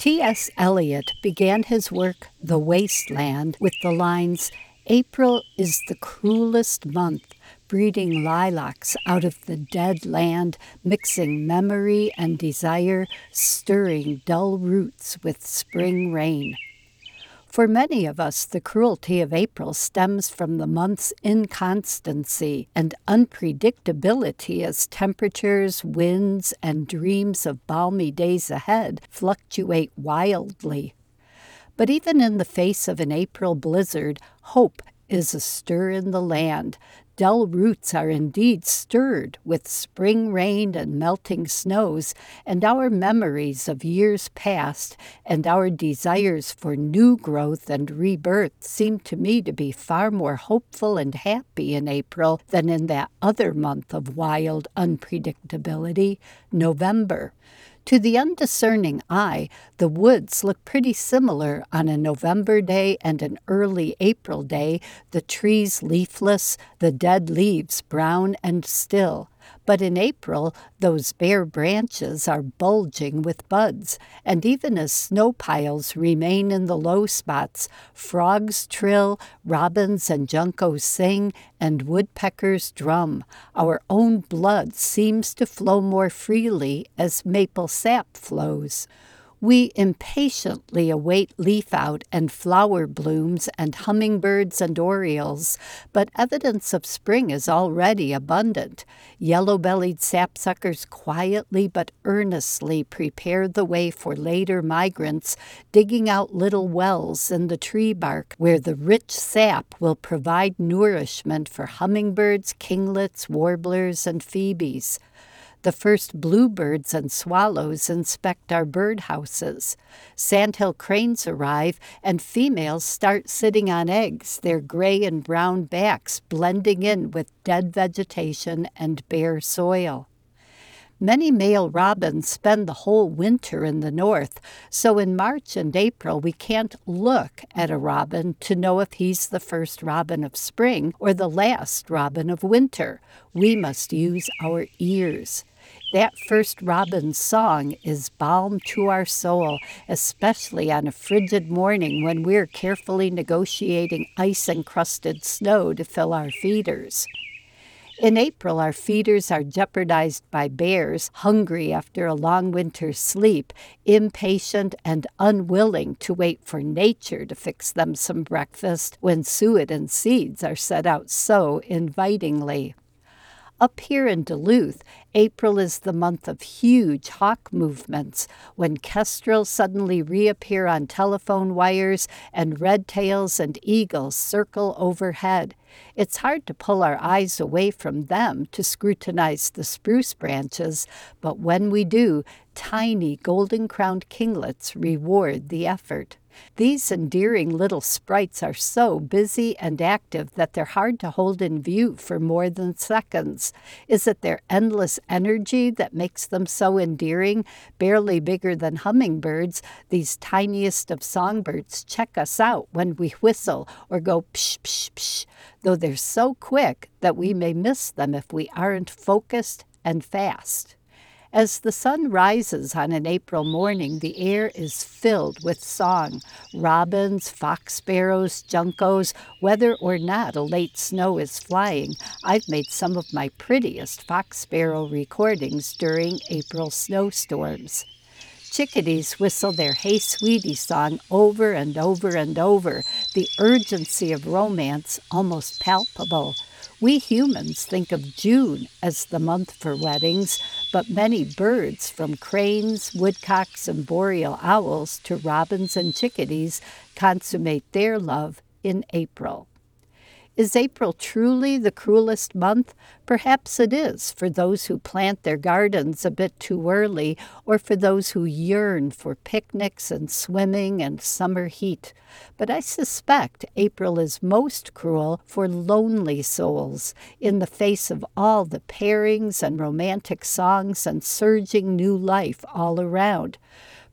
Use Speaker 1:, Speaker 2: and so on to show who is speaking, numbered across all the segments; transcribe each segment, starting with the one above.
Speaker 1: T.S. Eliot began his work, The Waste Land, with the lines April is the cruelest month, breeding lilacs out of the dead land, mixing memory and desire, stirring dull roots with spring rain. For many of us, the cruelty of April stems from the month's inconstancy and unpredictability as temperatures, winds, and dreams of balmy days ahead fluctuate wildly. But even in the face of an April blizzard, hope is astir in the land, dull roots are indeed stirred with spring rain and melting snows, and our memories of years past and our desires for new growth and rebirth seem to me to be far more hopeful and happy in April than in that other month of wild unpredictability, November. To the undiscerning eye, the woods look pretty similar on a November day and an early April day, the trees leafless, the dead leaves brown and still. But in April, those bare branches are bulging with buds, and even as snow piles remain in the low spots, frogs trill, robins and juncos sing, and woodpeckers drum. Our own blood seems to flow more freely as maple sap flows. We impatiently await leaf out and flower blooms and hummingbirds and orioles, but evidence of spring is already abundant. Yellow bellied sapsuckers quietly but earnestly prepare the way for later migrants, digging out little wells in the tree bark where the rich sap will provide nourishment for hummingbirds, kinglets, warblers, and phoebes. The first bluebirds and swallows inspect our birdhouses. Sandhill cranes arrive, and females start sitting on eggs, their gray and brown backs blending in with dead vegetation and bare soil. Many male robins spend the whole winter in the north, so in March and April we can't look at a robin to know if he's the first robin of spring or the last robin of winter. We must use our ears. That first robin's song is balm to our soul, especially on a frigid morning when we're carefully negotiating ice encrusted snow to fill our feeders. In April, our feeders are jeopardized by bears, hungry after a long winter's sleep, impatient and unwilling to wait for nature to fix them some breakfast when suet and seeds are set out so invitingly. Up here in Duluth, April is the month of huge hawk movements when kestrels suddenly reappear on telephone wires and red tails and eagles circle overhead. It's hard to pull our eyes away from them to scrutinize the spruce branches, but when we do, tiny golden crowned kinglets reward the effort. These endearing little sprites are so busy and active that they're hard to hold in view for more than seconds. Is it their endless energy that makes them so endearing? Barely bigger than hummingbirds, these tiniest of songbirds check us out when we whistle or go psh psh psh, though they're so quick that we may miss them if we aren't focused and fast. As the sun rises on an April morning, the air is filled with song. Robins, fox sparrows, juncos, whether or not a late snow is flying, I've made some of my prettiest fox sparrow recordings during April snowstorms. Chickadees whistle their Hey Sweetie song over and over and over, the urgency of romance almost palpable. We humans think of June as the month for weddings, but many birds, from cranes, woodcocks, and boreal owls to robins and chickadees, consummate their love in April. Is April truly the cruelest month? Perhaps it is for those who plant their gardens a bit too early, or for those who yearn for picnics and swimming and summer heat. But I suspect April is most cruel for lonely souls in the face of all the pairings and romantic songs and surging new life all around.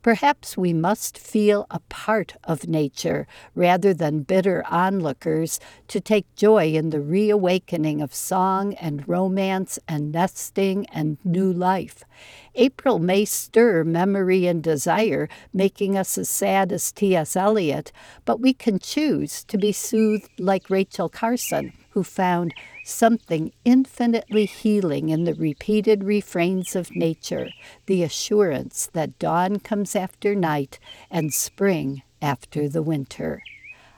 Speaker 1: Perhaps we must feel a part of nature rather than bitter onlookers to take joy in the reawakening of song and romance and nesting and new life. April may stir memory and desire, making us as sad as T.S. Eliot, but we can choose to be soothed like Rachel Carson, who found something infinitely healing in the repeated refrains of nature, the assurance that dawn comes after night and spring after the winter.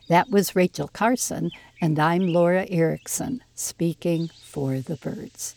Speaker 1: That was Rachel Carson, and I'm Laura Erickson, speaking for the birds.